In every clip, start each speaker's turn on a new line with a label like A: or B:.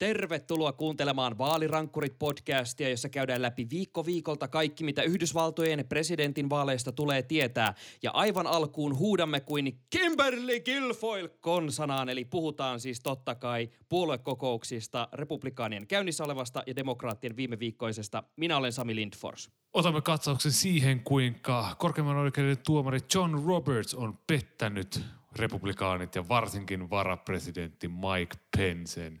A: Tervetuloa kuuntelemaan Vaalirankkurit-podcastia, jossa käydään läpi viikko viikolta kaikki, mitä Yhdysvaltojen presidentin vaaleista tulee tietää. Ja aivan alkuun huudamme kuin Kimberly Guilfoyle konsanaan, eli puhutaan siis totta kai puoluekokouksista, republikaanien käynnissä olevasta ja demokraattien viime viikkoisesta. Minä olen Sami Lindfors.
B: Otamme katsauksen siihen, kuinka korkeimman oikeuden tuomari John Roberts on pettänyt republikaanit ja varsinkin varapresidentti Mike Pencen.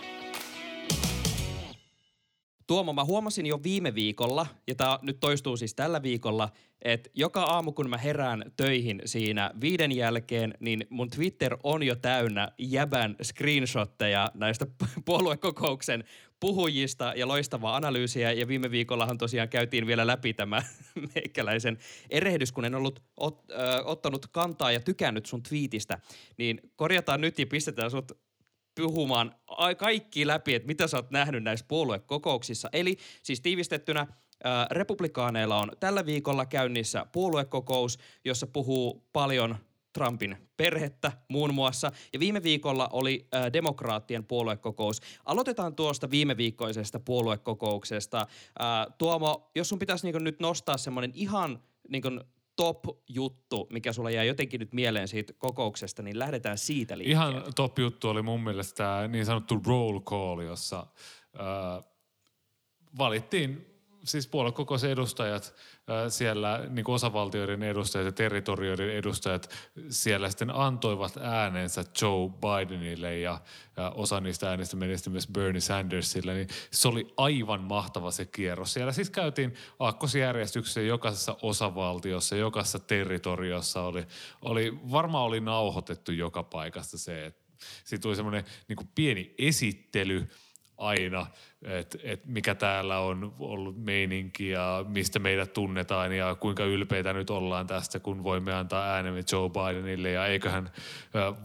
A: Tuomo, mä huomasin jo viime viikolla, ja tämä nyt toistuu siis tällä viikolla, että joka aamu kun mä herään töihin siinä viiden jälkeen, niin mun Twitter on jo täynnä jäbän screenshotteja näistä puoluekokouksen puhujista ja loistavaa analyysiä. Ja viime viikollahan tosiaan käytiin vielä läpi tämä meikäläisen erehdys, kun en ollut ot, ö, ottanut kantaa ja tykännyt sun twiitistä. Niin korjataan nyt ja pistetään sut puhumaan ai- kaikki läpi, että mitä sä oot nähnyt näissä puoluekokouksissa. Eli siis tiivistettynä republikaaneilla on tällä viikolla käynnissä puoluekokous, jossa puhuu paljon Trumpin perhettä muun muassa. Ja viime viikolla oli ää, demokraattien puoluekokous. Aloitetaan tuosta viime viikkoisesta puoluekokouksesta. Ää, Tuomo, jos sun pitäisi niin nyt nostaa semmoinen ihan niin top-juttu, mikä sulla jäi jotenkin nyt mieleen siitä kokouksesta, niin lähdetään siitä liikkeelle.
B: Ihan top juttu oli mun mielestä tämä niin sanottu roll call, jossa ää, valittiin siis edustajat siellä, niin kuin osavaltioiden edustajat ja territorioiden edustajat siellä sitten antoivat äänensä Joe Bidenille ja, ja osa niistä äänistä meni myös Bernie Sandersille, niin se oli aivan mahtava se kierros. Siellä siis käytiin aakkosjärjestyksessä jokaisessa osavaltiossa, jokaisessa territoriossa oli, oli, varmaan oli nauhoitettu joka paikasta se, että siitä tuli semmoinen niin pieni esittely aina, että et mikä täällä on ollut meininki ja mistä meidät tunnetaan ja kuinka ylpeitä nyt ollaan tästä, kun voimme antaa äänemme Joe Bidenille ja eiköhän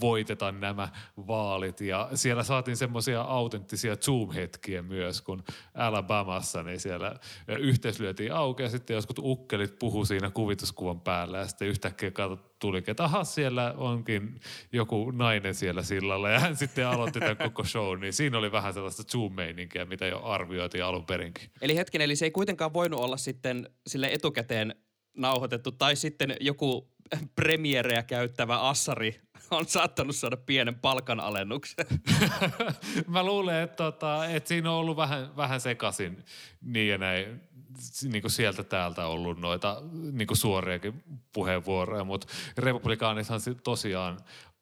B: voiteta nämä vaalit. Ja siellä saatiin semmoisia autenttisia Zoom-hetkiä myös, kun Alabamassa niin siellä yhteys lyötiin auki ja sitten joskus ukkelit puhu siinä kuvituskuvan päällä ja sitten yhtäkkiä katsot, tulikin, että aha, siellä onkin joku nainen siellä sillalla ja hän sitten aloitti tämän koko show, niin siinä oli vähän sellaista Zoom-meininkiä, mitä jo arvioitiin alun perinkin.
A: Eli hetken, eli se ei kuitenkaan voinut olla sitten sille etukäteen nauhoitettu, tai sitten joku premiereä käyttävä assari on saattanut saada pienen palkanalennuksen.
B: Mä luulen, että, tota, että siinä on ollut vähän, vähän sekaisin niin ja näin, niin kuin sieltä täältä ollut noita niin kuin suoriakin puheenvuoroja, mutta republikaanithan tosiaan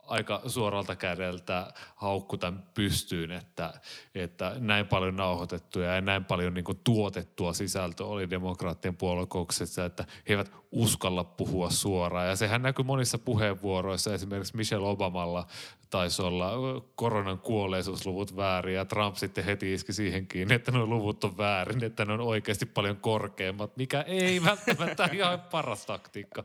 B: aika suoralta kädeltä haukku tämän pystyyn, että, että näin paljon nauhoitettuja ja näin paljon niin kuin tuotettua sisältöä oli demokraattien puoluekouksessa, että he eivät uskalla puhua suoraan. Ja sehän näkyy monissa puheenvuoroissa, esimerkiksi Michelle Obamalla taisi olla koronan kuolleisuusluvut väärin ja Trump sitten heti iski siihen kiinni, että nuo luvut on väärin, että ne on oikeasti paljon korkeammat, mikä ei välttämättä ihan paras taktiikka.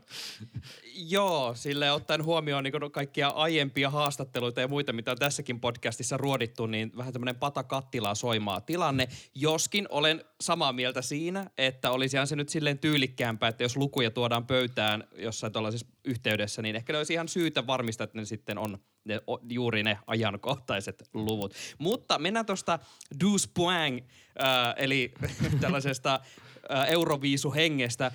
A: Joo, sille ottaen huomioon niin kaikkia aiempia haastatteluita ja muita, mitä on tässäkin podcastissa ruodittu, niin vähän tämmöinen pata kattilaa soimaa tilanne. Joskin olen samaa mieltä siinä, että olisihan se nyt silleen tyylikkäämpää, että jos lukuja tuodaan pöytään jossain tällaisessa yhteydessä, niin ehkä ne olisi ihan syytä varmistaa, että ne sitten on ne, o- juuri ne ajankohtaiset luvut. Mutta mennään tuosta douze poing, äh, eli tällaisesta äh, euroviisuhengestä äh,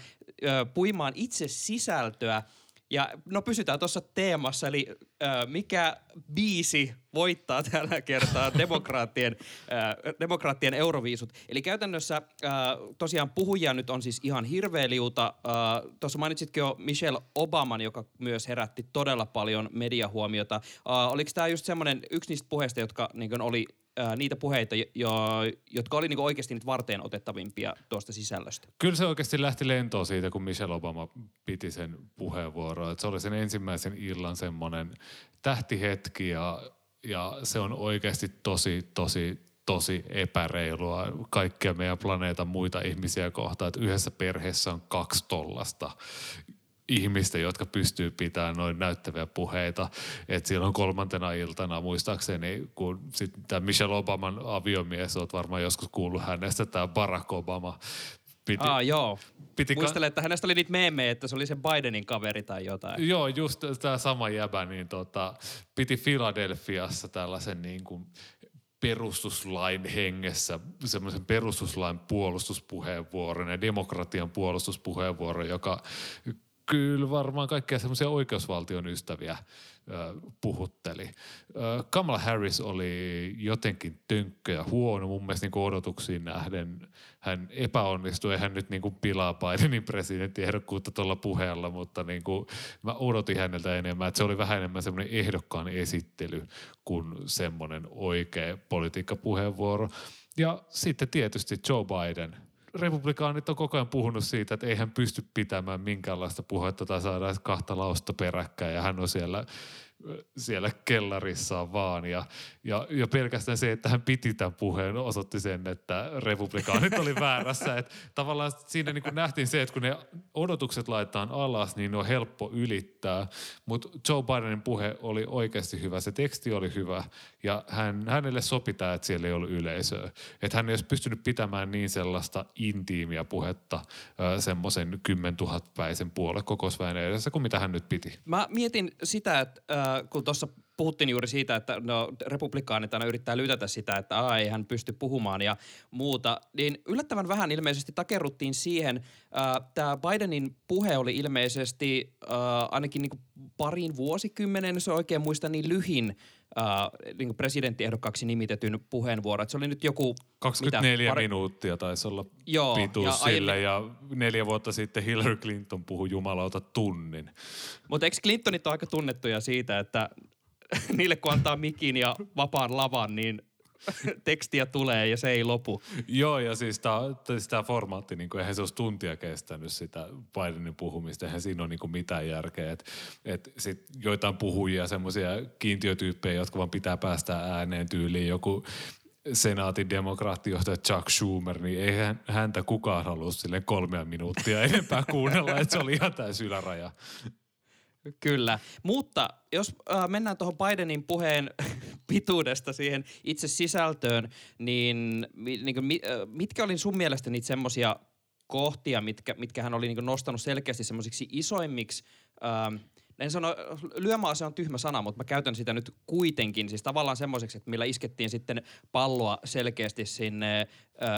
A: puimaan itse sisältöä. Ja no pysytään tuossa teemassa, eli äh, mikä biisi voittaa tällä kertaa demokraattien, äh, demokraattien euroviisut. Eli käytännössä äh, tosiaan puhujia nyt on siis ihan hirveä liuta. Äh, Tuossa mainitsitkin jo Michelle Obaman, joka myös herätti todella paljon mediahuomiota. Äh, oliko tämä just semmoinen yksi niistä puheista, jotka niin oli ää, niitä puheita, jo, jotka oli niinku oikeasti nyt varteen otettavimpia tuosta sisällöstä.
B: Kyllä se oikeasti lähti lentoon siitä, kun Michelle Obama piti sen puheenvuoron. Että se oli sen ensimmäisen illan semmoinen tähtihetki ja, ja se on oikeasti tosi, tosi tosi epäreilua kaikkia meidän planeetan muita ihmisiä kohtaan, että yhdessä perheessä on kaksi tollasta ihmistä, jotka pystyy pitämään noin näyttäviä puheita. Et silloin kolmantena iltana muistaakseni, kun tämä Michelle Obaman aviomies, olet varmaan joskus kuullut hänestä, tämä Barack Obama,
A: Piti, Aa, joo.
B: Piti
A: Muistelen, että hänestä oli niitä meemejä, että se oli se Bidenin kaveri tai jotain.
B: Joo, just tämä sama jäbä, niin tota, piti Filadelfiassa tällaisen niin kuin perustuslain hengessä semmoisen perustuslain puolustuspuheenvuoron ja demokratian puolustuspuheenvuoron, joka kyllä varmaan kaikkia semmoisia oikeusvaltion ystäviä puhutteli. Kamala Harris oli jotenkin tönkkö ja huono. Mun mielestä niin odotuksiin nähden hän epäonnistui. Hän nyt niin kuin pilaa Bidenin presidenttiehdokkuutta tuolla puheella, mutta niin kuin mä odotin häneltä enemmän. Että se oli vähän enemmän semmoinen ehdokkaan esittely kuin semmoinen oikea politiikkapuheenvuoro. Ja sitten tietysti Joe Biden – republikaanit on koko ajan puhunut siitä, että ei hän pysty pitämään minkäänlaista puhetta tai saada kahta lausta peräkkäin ja hän on siellä siellä kellarissaan vaan. Ja, ja, ja pelkästään se, että hän piti tämän puheen, osoitti sen, että republikaanit oli väärässä. Et tavallaan siinä niin kuin nähtiin se, että kun ne odotukset laitetaan alas, niin ne on helppo ylittää. Mutta Joe Bidenin puhe oli oikeasti hyvä, se teksti oli hyvä ja hän, hänelle sopi tämä, että siellä ei ollut yleisöä. Että hän ei olisi pystynyt pitämään niin sellaista intiimiä puhetta semmoisen 10 000 päisen puoluekokousväen edessä kuin mitä hän nyt piti.
A: Mä mietin sitä, että äh, kun tuossa puhuttiin juuri siitä, että no, republikaanit aina yrittää lytätä sitä, että Aa, ei hän pysty puhumaan ja muuta, niin yllättävän vähän ilmeisesti takerruttiin siihen. Tämä Bidenin puhe oli ilmeisesti äh, ainakin niin parin vuosikymmenen, jos oikein muista, niin lyhin äh, niin presidenttiehdokkaaksi nimitetyn puheenvuoro. Että se oli nyt joku...
B: 24 mitä, pari... minuuttia taisi olla Joo, pituus ja sille aiemmin... ja neljä vuotta sitten Hillary Clinton puhui jumalauta tunnin.
A: Mutta eikö Clintonit ole aika tunnettuja siitä, että niille kun antaa mikin ja vapaan lavan, niin tekstiä tulee ja se ei lopu.
B: Joo, ja siis tämä siis formaatti, niin kuin, eihän se olisi tuntia kestänyt sitä Bidenin puhumista, eihän siinä ole niin kuin mitään järkeä. Et, et sit joitain puhujia, semmoisia kiintiötyyppejä, jotka vaan pitää päästä ääneen tyyliin, joku senaatin demokraattijohtaja Chuck Schumer, niin ei häntä kukaan halua sille kolmea minuuttia enempää kuunnella, että se oli ihan täysin yläraja.
A: Kyllä, mutta jos äh, mennään tuohon Bidenin puheen pituudesta siihen itse sisältöön, niin, niin kuin, mitkä oli sun mielestä niitä semmoisia kohtia, mitkä, mitkä hän oli niin nostanut selkeästi semmoisiksi isoimmiksi ähm, en sano, lyömäase on tyhmä sana, mutta mä käytän sitä nyt kuitenkin, siis tavallaan semmoiseksi, että millä iskettiin sitten palloa selkeästi sinne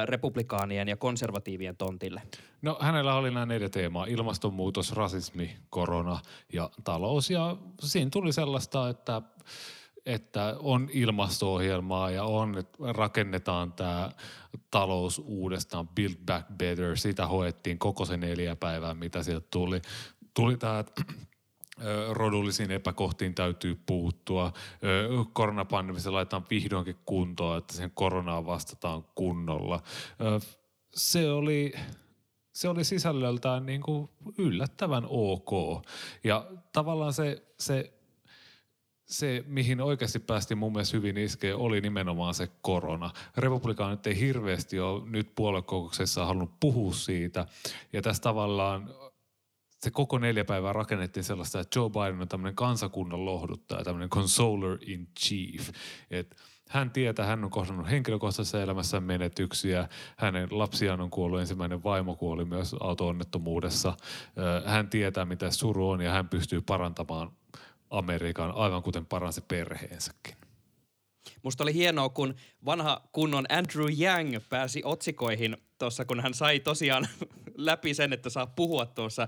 A: republikaanien ja konservatiivien tontille.
B: No hänellä oli nämä neljä teemaa, ilmastonmuutos, rasismi, korona ja talous ja siinä tuli sellaista, että että on ilmasto-ohjelmaa ja on, että rakennetaan tämä talous uudestaan, build back better, sitä hoettiin koko se neljä päivää, mitä sieltä tuli. Tuli tämä, että rodullisiin epäkohtiin täytyy puuttua. Koronapandemissa laitetaan vihdoinkin kuntoon, että sen koronaan vastataan kunnolla. Se oli, se oli sisällöltään niin kuin yllättävän ok. Ja tavallaan se, se se, mihin oikeasti päästiin mun mielestä hyvin iskee, oli nimenomaan se korona. Republikaanit ei hirveästi ole nyt puoluekokouksessa halunnut puhua siitä. Ja tässä tavallaan se koko neljä päivää rakennettiin sellaista, että Joe Biden on tämmöinen kansakunnan lohduttaja, tämmöinen consoler in chief. Et hän tietää, hän on kohdannut henkilökohtaisessa elämässä menetyksiä. Hänen lapsiaan on kuollut, ensimmäinen vaimo kuoli myös auto-onnettomuudessa. Hän tietää, mitä suru on ja hän pystyy parantamaan Amerikan aivan kuten paransi perheensäkin.
A: Musta oli hienoa, kun vanha kunnon Andrew Yang pääsi otsikoihin tuossa, kun hän sai tosiaan läpi sen, että saa puhua tuossa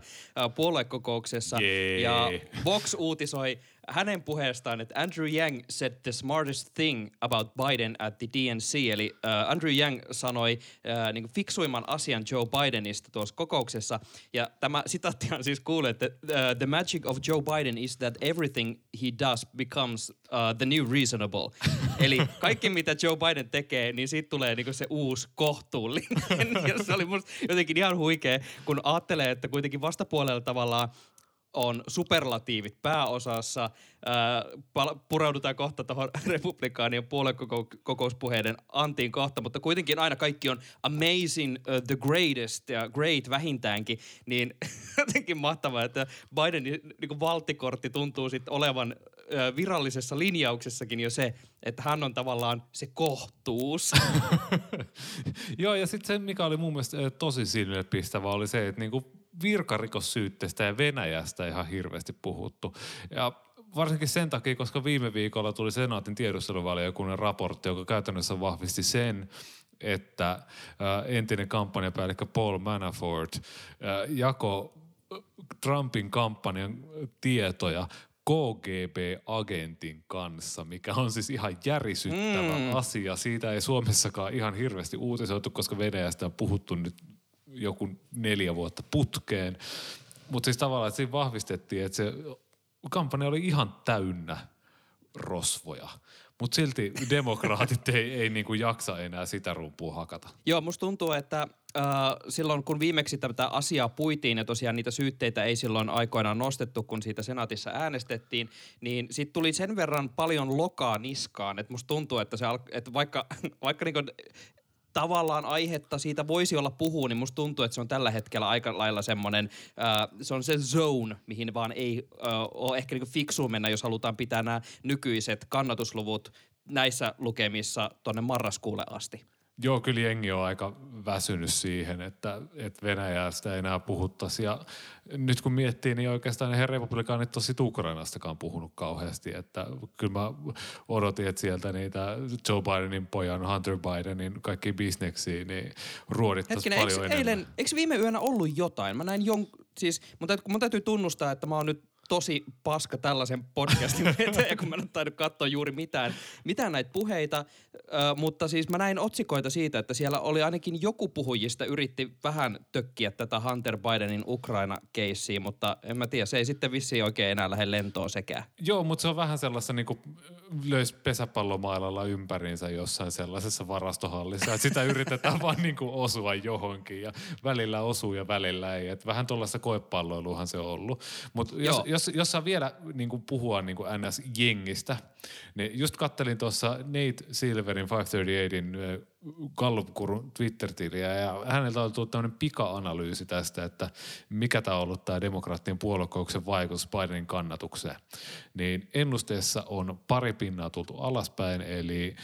A: puoluekokouksessa. Yeah. Ja Vox uutisoi hänen puheestaan, että Andrew Yang said the smartest thing about Biden at the DNC. Eli uh, Andrew Yang sanoi uh, niin fiksuimman asian Joe Bidenista tuossa kokouksessa. Ja tämä sitaattihan siis kuulee, että uh, the magic of Joe Biden is that everything he does becomes uh, the new reasonable. Eli kaikki mitä Joe Biden tekee, niin siitä tulee niin se uusi kohtuullinen. ja se oli musta jotenkin ihan huikea, kun ajattelee, että kuitenkin vastapuolella tavallaan on superlatiivit pääosassa. Ää, pal- pureudutaan kohta tuohon republikaanien puoluekokouspuheiden antiin kohta, mutta kuitenkin aina kaikki on amazing, uh, the greatest ja great vähintäänkin. Niin jotenkin mahtavaa, että Bidenin niin valttikortti tuntuu sitten olevan ö, virallisessa linjauksessakin jo se, että hän on tavallaan se kohtuus.
B: Joo, ja sitten se, mikä oli mun mielestä tosi silmille pistävä, oli se, että niinku virkarikossyytteestä ja Venäjästä ihan hirveästi puhuttu. Ja varsinkin sen takia, koska viime viikolla tuli senaatin tiedusteluvaliokunnan raportti, joka käytännössä vahvisti sen, että äh, entinen kampanjapäällikkö Paul Manafort äh, jako Trumpin kampanjan tietoja KGB-agentin kanssa, mikä on siis ihan järisyttävä mm. asia. Siitä ei Suomessakaan ihan hirveästi uutisoitu, koska Venäjästä on puhuttu nyt joku neljä vuotta putkeen. Mutta siis tavallaan, että siinä vahvistettiin, että se kampanja oli ihan täynnä rosvoja. Mutta silti demokraatit ei, ei niinku jaksa enää sitä rumpua hakata.
A: Joo, musta tuntuu, että äh, silloin kun viimeksi tätä asiaa puitiin ja tosiaan niitä syytteitä ei silloin aikoinaan nostettu, kun siitä senaatissa äänestettiin, niin sitten tuli sen verran paljon lokaa niskaan, että musta tuntuu, että, se, al- että vaikka, vaikka niinku tavallaan aihetta siitä voisi olla puhua, niin musta tuntuu, että se on tällä hetkellä aika lailla semmoinen, äh, se on se zone, mihin vaan ei äh, ole ehkä niinku fiksu mennä, jos halutaan pitää nämä nykyiset kannatusluvut näissä lukemissa tonne marraskuulle asti.
B: Joo, kyllä jengi on aika väsynyt siihen, että, että Venäjästä ei enää puhuttaisi. Ja nyt kun miettii, niin oikeastaan he republikaanit tosi Ukrainastakaan puhunut kauheasti. Että kyllä mä odotin, että sieltä niitä Joe Bidenin pojan, Hunter Bidenin kaikki bisneksiä, niin ruodittaisiin
A: Hetkinen,
B: paljon
A: eikö,
B: enemmän.
A: eilen, eikö viime yönä ollut jotain? Mä näin jon, siis mun täytyy, mun täytyy tunnustaa, että mä oon nyt tosi paska tällaisen podcastin vetäjä, kun mä en ole tainnut katsoa juuri mitään, mitään näitä puheita. Ö, mutta siis mä näin otsikoita siitä, että siellä oli ainakin joku puhujista yritti vähän tökkiä tätä Hunter Bidenin Ukraina-keissiä, mutta en mä tiedä, se ei sitten vissiin oikein enää lähde lentoon sekään.
B: Joo, mutta se on vähän sellaista niin kuin löys pesäpallomailalla ympäriinsä jossain sellaisessa varastohallissa. Että sitä yritetään vaan niin kuin osua johonkin ja välillä osuu ja välillä ei. Et vähän tuollaista koepalloiluhan se on ollut. Mutta jos,
A: Joo.
B: Jos, jos saa vielä niin kuin puhua niin kuin NS-jengistä, niin just kattelin tuossa Nate Silverin 538in ö, Gallup-kurun Twitter-tiliä ja häneltä on tullut tämmöinen pika-analyysi tästä, että mikä tämä on ollut tämä demokraattien puoluekokouksen vaikutus Bidenin kannatukseen. Niin ennusteessa on pari pinnaa tultu alaspäin, eli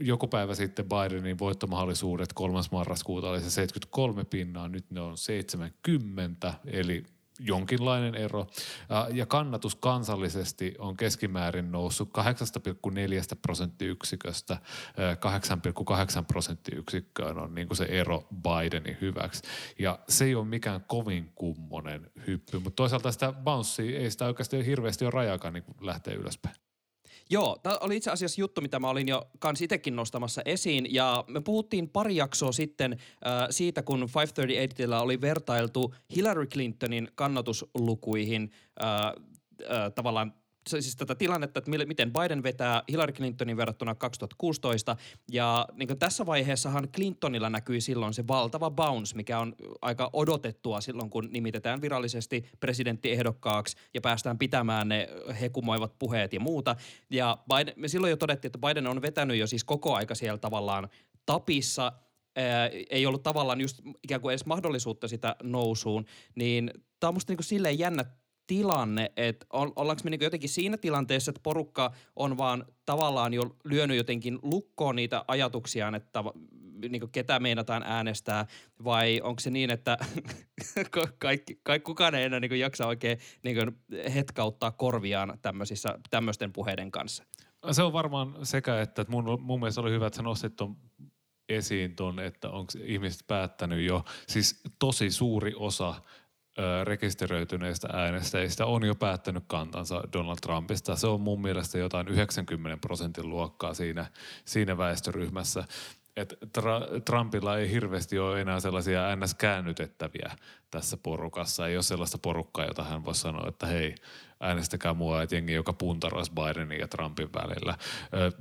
B: joku päivä sitten Bidenin voittomahdollisuudet 3. marraskuuta oli se 73 pinnaa, nyt ne on 70, eli jonkinlainen ero. Ja- kannatus kansallisesti on keskimäärin noussut 8,4 prosenttiyksiköstä ö, 8,8 prosenttiyksikköön on niin kuin se ero Bidenin hyväksi. Ja se ei ole mikään kovin kummonen hyppy, mutta toisaalta sitä bouncea ei sitä oikeasti hirveästi ole rajakaan niin lähteä ylöspäin.
A: Joo, tämä oli itse asiassa juttu, mitä mä olin jo kans itsekin nostamassa esiin. Ja me puhuttiin pari jaksoa sitten äh, siitä, kun 538 oli vertailtu Hillary Clintonin kannatuslukuihin äh, äh, tavallaan siis tätä tilannetta, että miten Biden vetää Hillary Clintonin verrattuna 2016. Ja niin kuin tässä vaiheessahan Clintonilla näkyi silloin se valtava bounce, mikä on aika odotettua silloin, kun nimitetään virallisesti presidenttiehdokkaaksi ja päästään pitämään ne hekumoivat puheet ja muuta. Ja Biden, me silloin jo todettiin, että Biden on vetänyt jo siis koko aika siellä tavallaan tapissa, ei ollut tavallaan just ikään kuin edes mahdollisuutta sitä nousuun, niin tämä on musta niinku silleen jännä tilanne, että ollaanko me niinku jotenkin siinä tilanteessa, että porukka on vaan tavallaan jo lyönyt jotenkin lukkoon niitä ajatuksiaan, että niinku ketä meinataan äänestää, vai onko se niin, että ka- kaikki, kaikki, kukaan ei enää niinku jaksa oikein niinku hetkauttaa korviaan tämmöisten puheiden kanssa?
B: Se on varmaan sekä, että mun, mun mielestä oli hyvä, että sä nostit ton esiin ton, että onko ihmiset päättänyt jo. Siis tosi suuri osa rekisteröityneistä äänestäjistä on jo päättänyt kantansa Donald Trumpista. Se on mun mielestä jotain 90 prosentin luokkaa siinä, siinä väestöryhmässä. Et tra- Trumpilla ei hirveästi ole enää sellaisia NS-käännytettäviä tässä porukassa. Ei ole sellaista porukkaa, jota hän voisi sanoa, että hei, äänestäkää mua, että jengi, joka puntaroisi Bidenin ja Trumpin välillä.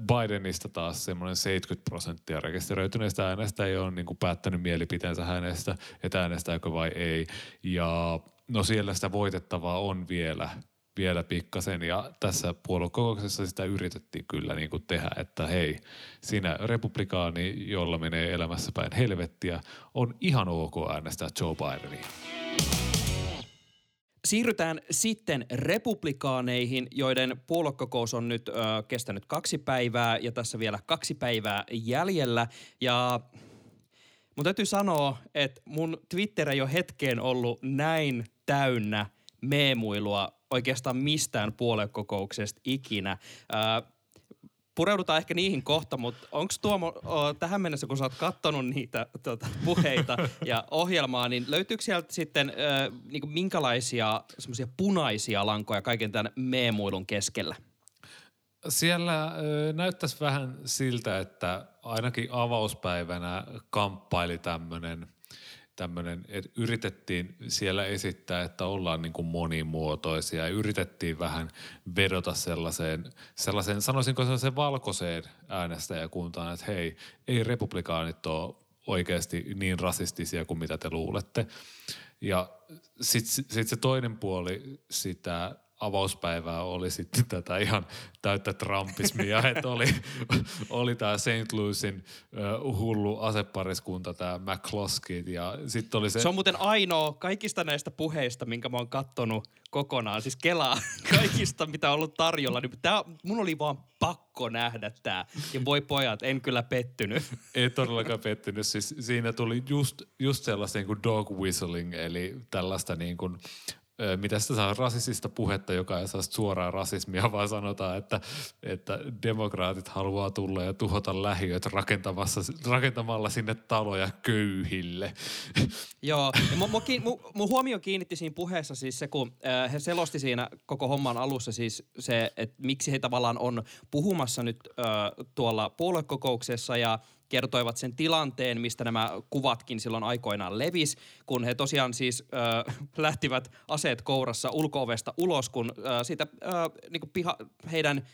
B: Bidenista taas semmoinen 70 prosenttia rekisteröityneistä äänestäjistä on niin kuin päättänyt mielipiteensä hänestä, että äänestääkö vai ei. Ja no siellä sitä voitettavaa on vielä, vielä pikkasen ja tässä puoluekokouksessa sitä yritettiin kyllä niin kuin tehdä, että hei, siinä republikaani, jolla menee elämässä päin helvettiä, on ihan ok äänestää Joe Bidenia.
A: Siirrytään sitten republikaaneihin, joiden puoluekokous on nyt ö, kestänyt kaksi päivää ja tässä vielä kaksi päivää jäljellä. Ja mun täytyy sanoa, että mun Twitter ei ole hetkeen ollut näin täynnä meemuilua oikeastaan mistään puoluekokouksesta ikinä. Ö, pureudutaan ehkä niihin kohta, mutta onko Tuomo o, tähän mennessä, kun sä oot kattonut niitä tota, puheita ja ohjelmaa, niin löytyykö sieltä sitten ö, niinku minkälaisia semmoisia punaisia lankoja kaiken tämän meemuilun keskellä?
B: Siellä näyttäisi vähän siltä, että ainakin avauspäivänä kamppaili tämmöinen tämmöinen, että yritettiin siellä esittää, että ollaan niin kuin monimuotoisia ja yritettiin vähän vedota sellaiseen, sellaiseen sanoisinko sellaiseen valkoiseen äänestäjäkuntaan, että hei, ei republikaanit ole oikeasti niin rasistisia kuin mitä te luulette. Ja sitten sit se toinen puoli sitä avauspäivää oli sitten tätä ihan täyttä trumpismia, että oli, oli tämä St. Louisin uh, hullu asepariskunta, tämä McCloskey ja sitten oli se...
A: Se on muuten ainoa kaikista näistä puheista, minkä mä oon kattonut kokonaan, siis kelaa kaikista, mitä on ollut tarjolla. Niin tää, mun oli vaan pakko nähdä tämä. Ja voi pojat, en kyllä pettynyt.
B: Ei todellakaan pettynyt. Siis siinä tuli just, just sellaista niin kuin dog whistling, eli tällaista niin kuin mitä sitä saa rasistista puhetta, joka ei saa suoraa rasismia, vaan sanotaan, että, että demokraatit haluaa tulla ja tuhota lähiöt rakentamalla sinne taloja köyhille.
A: Joo, ja mun, mun, mun, mun huomio kiinnitti siinä puheessa siis se, kun äh, he selosti siinä koko homman alussa siis se, että miksi he tavallaan on puhumassa nyt äh, tuolla puoluekokouksessa ja kertoivat sen tilanteen, mistä nämä kuvatkin silloin aikoinaan levis, kun he tosiaan siis äh, lähtivät aseet kourassa ulkoovesta ulos, kun äh, siitä äh, niin piha, heidän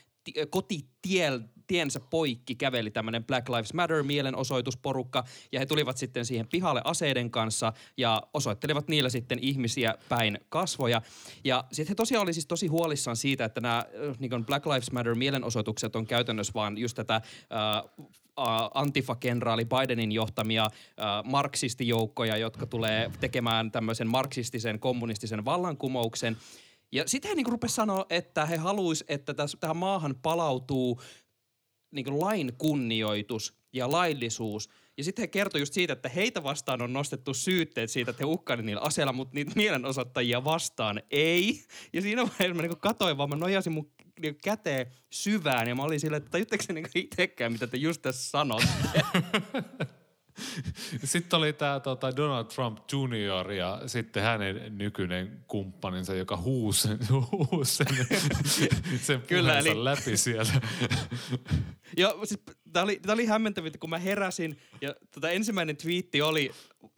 A: kotitiensä poikki käveli tämmöinen Black Lives Matter mielenosoitusporukka ja he tulivat sitten siihen pihalle aseiden kanssa ja osoittelivat niillä sitten ihmisiä päin kasvoja. Ja sitten he tosiaan oli siis tosi huolissaan siitä, että nämä niin Black Lives Matter mielenosoitukset on käytännössä vaan just tätä äh, Antifa-kenraali Bidenin johtamia äh, marksistijoukkoja, jotka tulee tekemään tämmöisen marksistisen kommunistisen vallankumouksen. Ja sitten he niinku rupesi sanoa, että he haluaisivat, että täs, tähän maahan palautuu niinku lain kunnioitus ja laillisuus. Ja sitten he kertoi just siitä, että heitä vastaan on nostettu syytteet siitä, että he uhkailivat niillä aseilla, mutta niitä mielenosoittajia vastaan ei. Ja siinä vaiheessa mä niinku katoin vaan, mä nojasin mun niinku käteen syvään ja mä olin silleen, että tajutteko se niinku itsekään, mitä te just tässä sanotte.
B: Sitten oli tämä tota Donald Trump Jr. ja sitten hänen nykyinen kumppaninsa, joka huusi, huusi sen, sen Kyllä, eli... läpi siellä.
A: Joo, siis tämä oli, oli hämmentävintä, kun mä heräsin ja tota, ensimmäinen twiitti oli,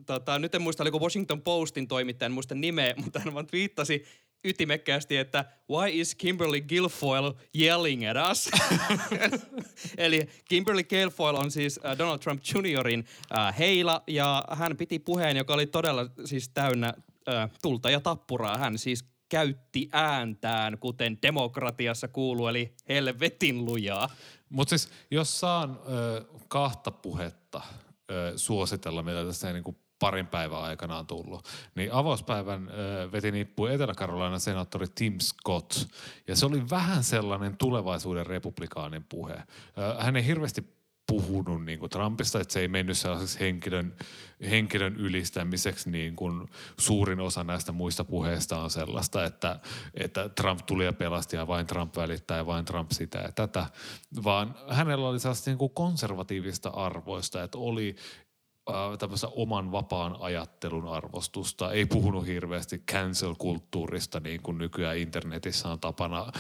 A: tota, nyt en muista, oliko Washington Postin toimittajan, muista nimeä, mutta hän vaan twiittasi ytimekkäästi, että why is Kimberly Guilfoyle yelling at us? Eli Kimberly Guilfoyle on siis uh, Donald Trump Juniorin uh, heila ja hän piti puheen, joka oli todella siis täynnä uh, tulta ja tappuraa. Hän siis käytti ääntään, kuten demokratiassa kuuluu, eli helvetin lujaa.
B: Mutta siis jos saan ö, kahta puhetta ö, suositella, mitä tässä niin kuin parin päivän aikana on tullut. Niin avauspäivän äh, veti nippu Etelä-Karolainen senaattori Tim Scott. Ja se oli vähän sellainen tulevaisuuden republikaanin puhe. Äh, hän ei hirveästi puhunut niin kuin Trumpista, että se ei mennyt sellaiseksi henkilön, henkilön ylistämiseksi niin kuin suurin osa näistä muista puheista on sellaista, että, että Trump tuli ja pelasti ja vain Trump välittää ja vain Trump sitä ja tätä, vaan hänellä oli sellaista niin kuin konservatiivista arvoista, että oli tämmöistä oman vapaan ajattelun arvostusta. Ei puhunut hirveästi cancel-kulttuurista, niin kuin nykyään internetissä on tapana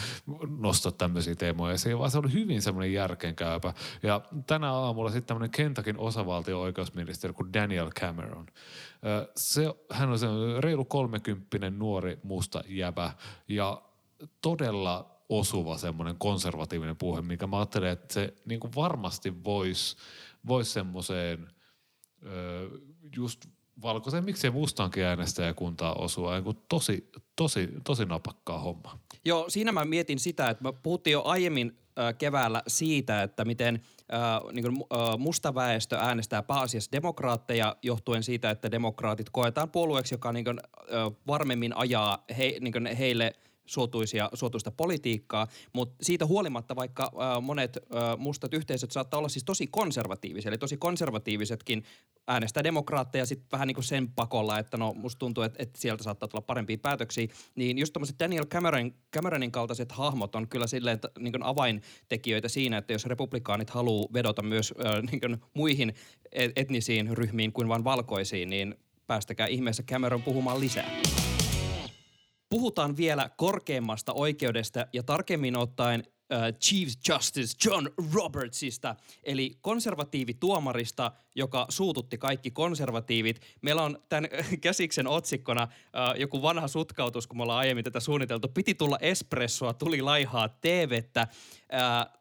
B: nostaa tämmöisiä teemoja esiin, vaan se oli hyvin semmoinen järkenkäypä. Ja tänä aamulla sitten tämmöinen Kentakin osavaltio-oikeusministeri kuin Daniel Cameron. Äh, se, hän on se reilu kolmekymppinen nuori musta jäbä ja todella osuva semmoinen konservatiivinen puhe, mikä mä ajattelen, että se niin kuin varmasti voisi vois semmoiseen – just valkoisen, miksei mustankin äänestäjäkuntaa osua. Niin tosi, tosi, tosi napakkaa homma.
A: Joo, siinä mä mietin sitä, että me puhuttiin jo aiemmin keväällä siitä, että miten äh, niin kuin, äh, musta väestö äänestää pääasiassa demokraatteja johtuen siitä, että demokraatit koetaan puolueeksi, joka niin kuin, varmemmin ajaa he, niin heille – suotuisia, suotuista politiikkaa, mutta siitä huolimatta vaikka äh, monet äh, mustat yhteisöt saattaa olla siis tosi konservatiivisia, eli tosi konservatiivisetkin äänestää demokraatteja sitten vähän niin kuin sen pakolla, että no musta tuntuu, että, että sieltä saattaa tulla parempia päätöksiä, niin just tämmöiset Daniel Cameron, Cameronin kaltaiset hahmot on kyllä silleen niin kuin avaintekijöitä siinä, että jos republikaanit haluaa vedota myös äh, niin kuin muihin etnisiin ryhmiin kuin vain valkoisiin, niin päästäkää ihmeessä Cameron puhumaan lisää. Puhutaan vielä korkeimmasta oikeudesta ja tarkemmin ottaen uh, Chief Justice John Robertsista, eli konservatiivituomarista, joka suututti kaikki konservatiivit. Meillä on tämän käsiksen otsikkona uh, joku vanha sutkautus, kun me ollaan aiemmin tätä suunniteltu. Piti tulla espressoa, tuli laihaa teevettä. Uh,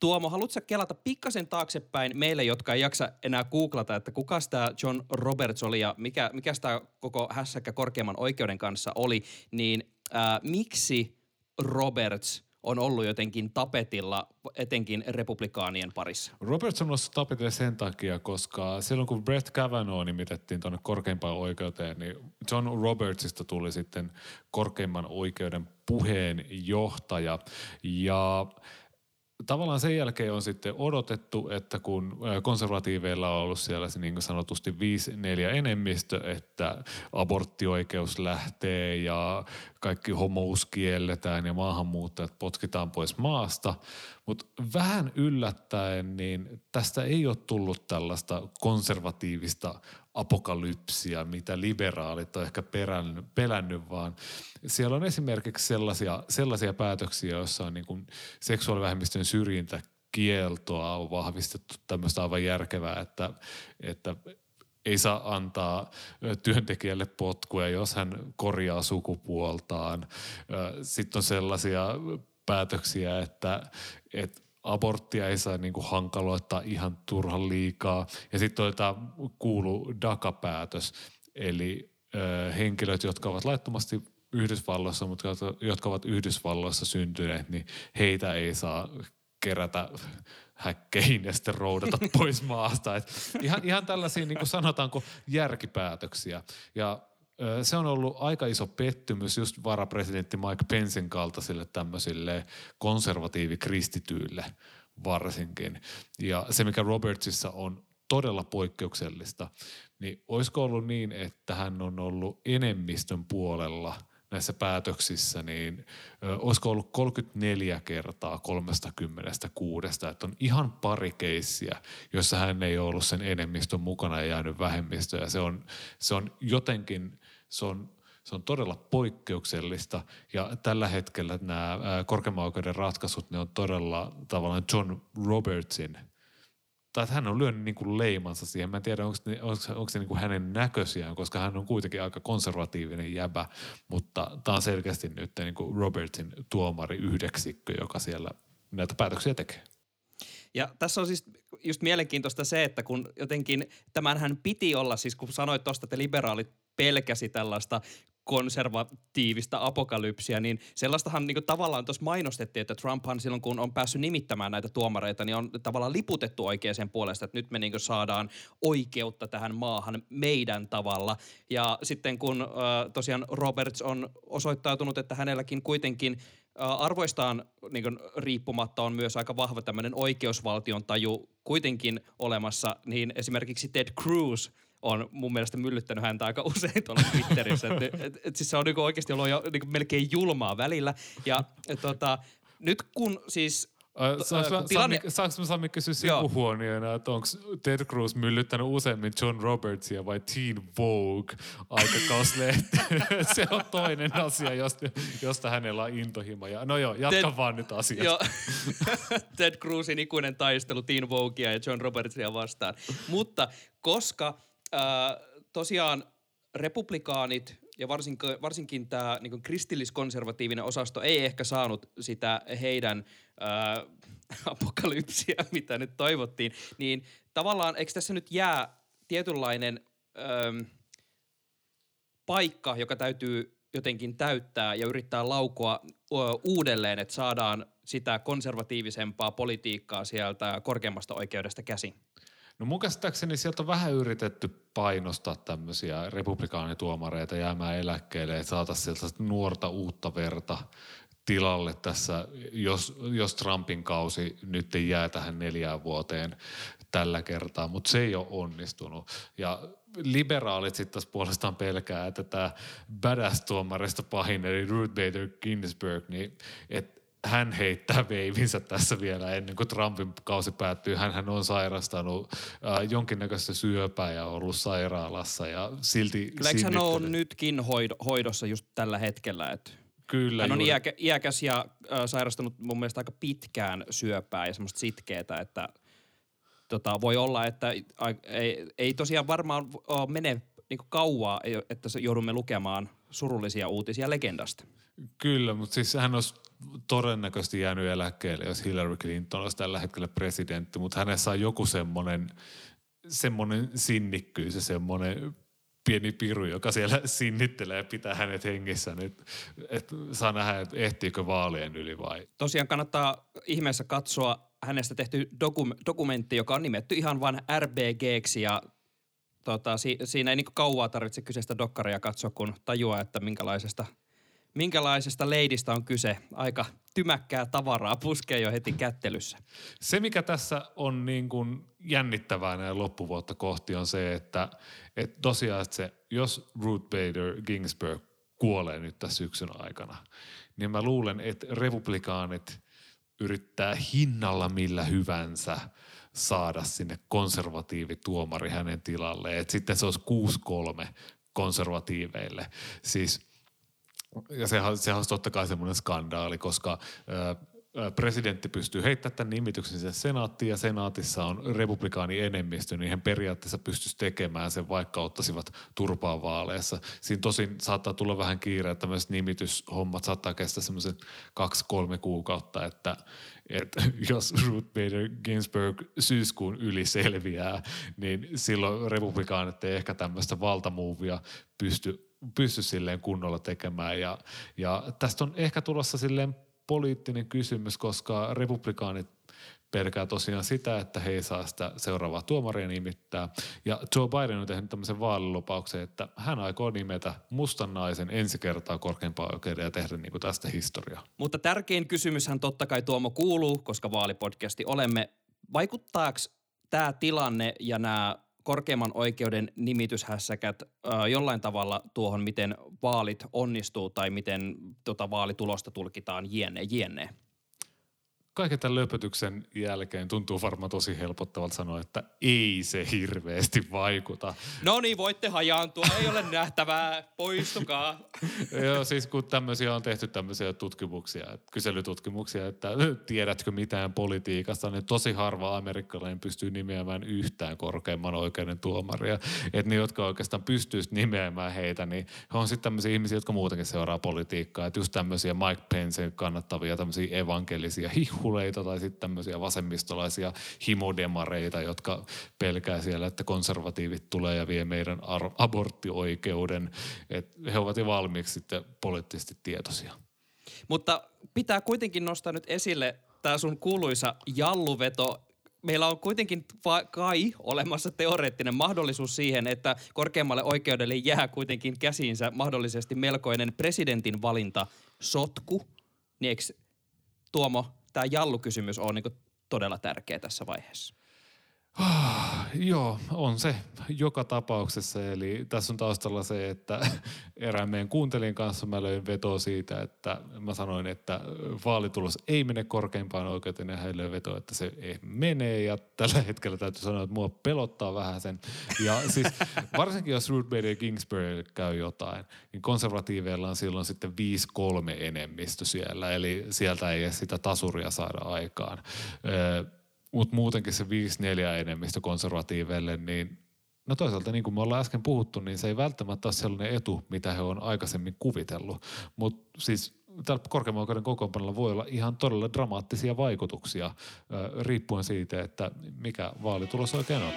A: Tuomo, haluatko kelata pikkasen taaksepäin meille, jotka ei jaksa enää googlata, että kuka tämä John Roberts oli ja mikä, mikä tämä koko hässäkkä korkeimman oikeuden kanssa oli, niin ää, miksi Roberts on ollut jotenkin tapetilla, etenkin republikaanien parissa?
B: Roberts on ollut tapetilla sen takia, koska silloin kun Brett Kavanaugh nimitettiin tuonne korkeimpaan oikeuteen, niin John Robertsista tuli sitten korkeimman oikeuden puheenjohtaja. Ja tavallaan sen jälkeen on sitten odotettu, että kun konservatiiveilla on ollut siellä se niin sanotusti 5-4 enemmistö, että aborttioikeus lähtee ja kaikki homous kielletään ja maahanmuuttajat potkitaan pois maasta. Mutta vähän yllättäen, niin tästä ei ole tullut tällaista konservatiivista apokalypsia, mitä liberaalit on ehkä perännyt, pelännyt, vaan siellä on esimerkiksi sellaisia, sellaisia päätöksiä, joissa on niin kuin seksuaalivähemmistön syrjintä kieltoa on vahvistettu tämmöistä aivan järkevää, että, että ei saa antaa työntekijälle potkuja, jos hän korjaa sukupuoltaan. Sitten on sellaisia päätöksiä, että, että aborttia ei saa niin kuin hankaloittaa ihan turhan liikaa. Ja sitten on tämä kuulu DACA-päätös, eli ö, henkilöt, jotka ovat laittomasti Yhdysvalloissa, mutta jotka ovat Yhdysvalloissa syntyneet, niin heitä ei saa kerätä häkkeihin ja sitten roudata pois maasta. Et ihan, ihan tällaisia niin kuin sanotaanko järkipäätöksiä. Ja se on ollut aika iso pettymys just varapresidentti Mike Pencein kaltaisille tämmöisille konservatiivikristityille varsinkin. Ja se, mikä Robertsissa on todella poikkeuksellista, niin olisiko ollut niin, että hän on ollut enemmistön puolella – näissä päätöksissä, niin ö, olisiko ollut 34 kertaa 36, että on ihan pari keissiä, jossa hän ei ollut sen enemmistön mukana ja jäänyt vähemmistöön. Se on, se on jotenkin, se on, se on todella poikkeuksellista ja tällä hetkellä nämä korkeimman oikeuden ratkaisut, ne on todella tavallaan John Robertsin – tai että hän on lyönyt niin kuin leimansa siihen. Mä en tiedä, onko, onko, onko se niin kuin hänen näköisiään, koska hän on kuitenkin aika konservatiivinen jäbä, mutta tämä on selkeästi nyt niin kuin Robertsin tuomari yhdeksikkö, joka siellä näitä päätöksiä tekee.
A: Ja tässä on siis just mielenkiintoista se, että kun jotenkin tämänhän piti olla, siis kun sanoit tuosta, että liberaalit pelkäsi tällaista konservatiivista apokalypsia, niin sellaistahan niin tavallaan tuossa mainostettiin, että Trumphan silloin kun on päässyt nimittämään näitä tuomareita, niin on tavallaan liputettu oikeaan puolesta, että nyt me niin saadaan oikeutta tähän maahan meidän tavalla. Ja sitten kun äh, tosiaan Roberts on osoittautunut, että hänelläkin kuitenkin arvoistaan niin kuin, riippumatta on myös aika vahva tämmöinen oikeusvaltion taju kuitenkin olemassa, niin esimerkiksi Ted Cruz – on mun mielestä myllyttänyt häntä aika usein tuolla Twitterissä. et, et, et, siis se on niinku oikeasti ollut jo niinku melkein julmaa välillä. Ja et, tota, nyt kun siis
B: Saanko tilanne... saanko mä Sami kysyä sivuhuoneena, että onko Ted Cruz myllyttänyt useammin John Robertsia vai Teen Vogue aikakauslehti? Se on toinen asia, josta, josta hänellä on intohimo. Ja, no joo, jatka Ted, vaan nyt asiasta. Jo.
A: Ted Cruzin ikuinen taistelu Teen Voguea ja John Robertsia vastaan. Mutta koska äh, tosiaan republikaanit ja varsinkin, varsinkin tämä niin kristilliskonservatiivinen osasto ei ehkä saanut sitä heidän äh, apokalypsia, mitä nyt toivottiin, niin tavallaan eikö tässä nyt jää tietynlainen... Äh, paikka, joka täytyy jotenkin täyttää ja yrittää laukoa uudelleen, että saadaan sitä konservatiivisempaa politiikkaa sieltä korkeimmasta oikeudesta käsin?
B: No mun käsittääkseni sieltä on vähän yritetty painostaa tämmöisiä republikaanituomareita jäämään eläkkeelle, että saataisiin sieltä nuorta uutta verta tilalle tässä, jos, jos Trumpin kausi nyt ei jää tähän neljään vuoteen tällä kertaa, mutta se ei ole onnistunut. Ja liberaalit sitten taas puolestaan pelkää, että tämä badass-tuomarista pahin, eli Ruth Bader Ginsburg, niin että hän heittää veivinsä tässä vielä ennen kuin Trumpin kausi päättyy. Hän on sairastanut äh, jonkinnäköistä syöpää ja ollut sairaalassa ja silti
A: Kyllä eikö hän ole nytkin hoid- hoidossa just tällä hetkellä? Että
B: Kyllä,
A: hän on
B: juuri.
A: iäkä, iäkäs ja äh, sairastanut mun mielestä aika pitkään syöpää ja semmoista sitkeetä, että tota, voi olla, että ei, ei tosiaan varmaan äh, mene niin kauaa, että se joudumme lukemaan surullisia uutisia legendasta.
B: Kyllä, mutta siis hän olisi todennäköisesti jäänyt eläkkeelle, jos Hillary Clinton olisi tällä hetkellä presidentti, mutta hänessä on joku semmoinen, semmoinen sinnikkyys ja semmoinen pieni piru, joka siellä sinnittelee ja pitää hänet hengissä nyt, että saa nähdä, että ehtiikö vaalien yli vai.
A: Tosiaan kannattaa ihmeessä katsoa hänestä tehty dokum- dokumentti, joka on nimetty ihan vain RBGksi ja tota, si- siinä ei niin kauaa tarvitse kyseistä dokkaria katsoa, kun tajuaa, että minkälaisesta, minkälaisesta leidistä on kyse. Aika tymäkkää tavaraa puskee jo heti kättelyssä.
B: Se, mikä tässä on niin kuin jännittävää näin loppuvuotta kohti, on se, että, että tosiaan että se, jos Ruth Bader Ginsburg kuolee nyt tässä syksyn aikana, niin mä luulen, että republikaanit yrittää hinnalla millä hyvänsä saada sinne konservatiivituomari hänen tilalle. Et sitten se olisi 6-3 konservatiiveille. Siis ja sehän, sehän olisi totta kai semmoinen skandaali, koska presidentti pystyy heittämään tämän nimityksen sinne senaattiin ja senaatissa on republikaani enemmistö, niin he periaatteessa pystyisi tekemään sen, vaikka ottaisivat turpaa vaaleissa. Siinä tosin saattaa tulla vähän kiire, että tämmöiset nimityshommat saattaa kestää semmoisen kaksi-kolme kuukautta, että, että jos Ruth Bader Ginsburg syyskuun yli selviää, niin silloin republikaanit ei ehkä tämmöistä valtamuuvia pysty pysty silleen kunnolla tekemään. Ja, ja tästä on ehkä tulossa silleen poliittinen kysymys, koska republikaanit pelkää tosiaan sitä, että he ei saa sitä seuraavaa tuomaria nimittää. Ja Joe Biden on tehnyt tämmöisen vaalilupauksen, että hän aikoo nimetä mustan naisen ensi kertaa korkeimpaan oikeuden ja tehdä niin kuin tästä historiaa.
A: Mutta tärkein kysymyshän totta kai Tuomo kuuluu, koska vaalipodcasti olemme. Vaikuttaako tämä tilanne ja nämä korkeimman oikeuden nimityshässäkät äh, jollain tavalla tuohon, miten vaalit onnistuu tai miten tota vaalitulosta tulkitaan jne, jne.
B: Kaiken tämän löpötyksen jälkeen tuntuu varmaan tosi helpottavalta sanoa, että ei se hirveästi vaikuta.
A: No niin, voitte hajaantua, ei ole nähtävää, poistukaa.
B: Joo, siis kun tämmöisiä on tehty tämmöisiä tutkimuksia, kyselytutkimuksia, että tiedätkö mitään politiikasta, niin tosi harva amerikkalainen pystyy nimeämään yhtään korkeimman oikeuden tuomaria. Että ne, jotka oikeastaan pystyisi nimeämään heitä, niin he on sitten tämmöisiä ihmisiä, jotka muutenkin seuraa politiikkaa. Että just tämmöisiä Mike Pencein kannattavia tämmöisiä evankelisia hihuleita tai sitten tämmöisiä vasemmistolaisia himodemareita, jotka pelkää siellä, että konservatiivit tulee ja vie meidän ar- aborttioikeuden. Että he ovat jo valmiiksi sitten poliittisesti tietoisia.
A: Mutta pitää kuitenkin nostaa nyt esille tämä sun kuuluisa jalluveto. Meillä on kuitenkin kai olemassa teoreettinen mahdollisuus siihen, että korkeammalle oikeudelle jää kuitenkin käsiinsä mahdollisesti melkoinen presidentin valinta sotku. Niin eikö, Tuomo, tämä jallukysymys on niinku todella tärkeä tässä vaiheessa?
B: Joo, on se joka tapauksessa. Eli tässä on taustalla se, että erään meidän kuuntelin kanssa mä löin vetoa siitä, että mä sanoin, että vaalitulos ei mene korkeimpaan oikeuteen ja hän löi vetoa, että se ei mene. Ja tällä hetkellä täytyy sanoa, että mua pelottaa vähän sen. Ja siis varsinkin jos Ruth Bader Ginsburg käy jotain, niin konservatiiveilla on silloin sitten 5-3 enemmistö siellä. Eli sieltä ei sitä tasuria saada aikaan. Öö, mutta muutenkin se 5-4 enemmistö konservatiiveille, niin no toisaalta niin kuin me ollaan äsken puhuttu, niin se ei välttämättä ole sellainen etu, mitä he on aikaisemmin kuvitellut. Mutta siis tällä korkeimman oikeuden kokoonpanolla voi olla ihan todella dramaattisia vaikutuksia riippuen siitä, että mikä vaalitulos oikein on.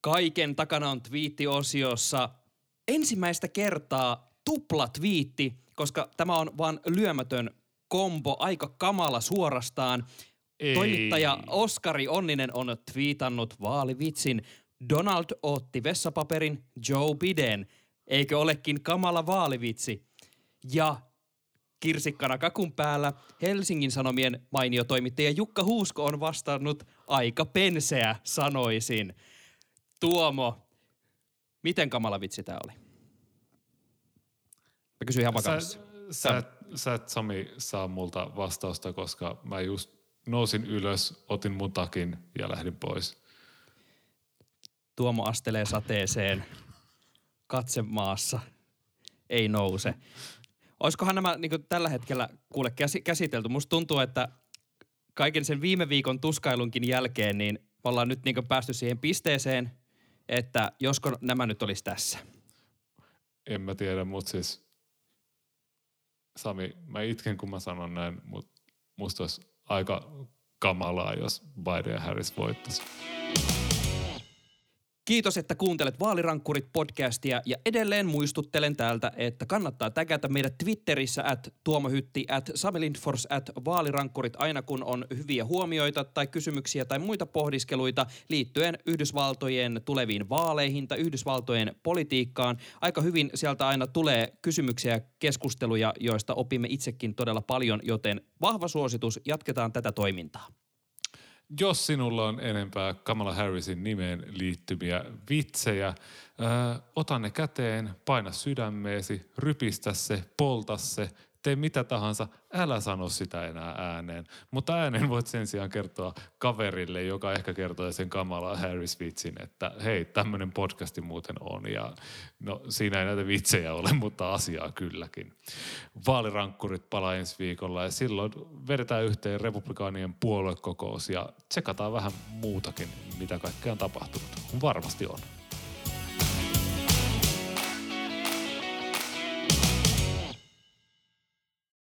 A: Kaiken takana on twiittiosiossa ensimmäistä kertaa tuplatviitti, koska tämä on vaan lyömätön kombo, aika kamala suorastaan.
B: Ei.
A: Toimittaja Oskari Onninen on twiitannut vaalivitsin. Donald otti vessapaperin Joe Biden. Eikö olekin kamala vaalivitsi? Ja kirsikkana kakun päällä Helsingin Sanomien mainio toimittaja Jukka Huusko on vastannut aika penseä, sanoisin. Tuomo, miten kamala vitsi tämä oli? Mä kysyn ihan vakavasti.
B: Sä, sä, sä et Sami saa multa vastausta, koska mä just nousin ylös, otin mun takin ja lähdin pois.
A: Tuomo astelee sateeseen katsemaassa. Ei nouse. Olisikohan nämä niin tällä hetkellä kuule käsi- käsitelty? Musta tuntuu, että kaiken sen viime viikon tuskailunkin jälkeen, niin me ollaan nyt niin päästy siihen pisteeseen, että josko nämä nyt olisi tässä.
B: En mä tiedä, mutta siis Sami, mä itken kun mä sanon näin, mutta musta olisi aika kamalaa, jos Biden ja Harris voittaisi.
A: Kiitos, että kuuntelet Vaalirankkurit podcastia ja edelleen muistuttelen täältä, että kannattaa tägätä meidät Twitterissä at tuomohytti, at samelindfors, at vaalirankkurit aina kun on hyviä huomioita tai kysymyksiä tai muita pohdiskeluita liittyen Yhdysvaltojen tuleviin vaaleihin tai Yhdysvaltojen politiikkaan. Aika hyvin sieltä aina tulee kysymyksiä ja keskusteluja, joista opimme itsekin todella paljon, joten vahva suositus, jatketaan tätä toimintaa.
B: Jos sinulla on enempää Kamala Harrisin nimeen liittyviä vitsejä, ää, ota ne käteen, paina sydämeesi, rypistä se, polta se, tee mitä tahansa, älä sano sitä enää ääneen. Mutta ääneen voit sen sijaan kertoa kaverille, joka ehkä kertoo sen Kamala Harris-vitsin, että hei, tämmöinen podcasti muuten on. Ja no siinä ei näitä vitsejä ole, mutta asiaa kylläkin. Vaalirankkurit palaa ensi viikolla ja silloin vedetään yhteen republikaanien puoluekokous ja tsekataan vähän muutakin, mitä kaikkea on tapahtunut. Varmasti on.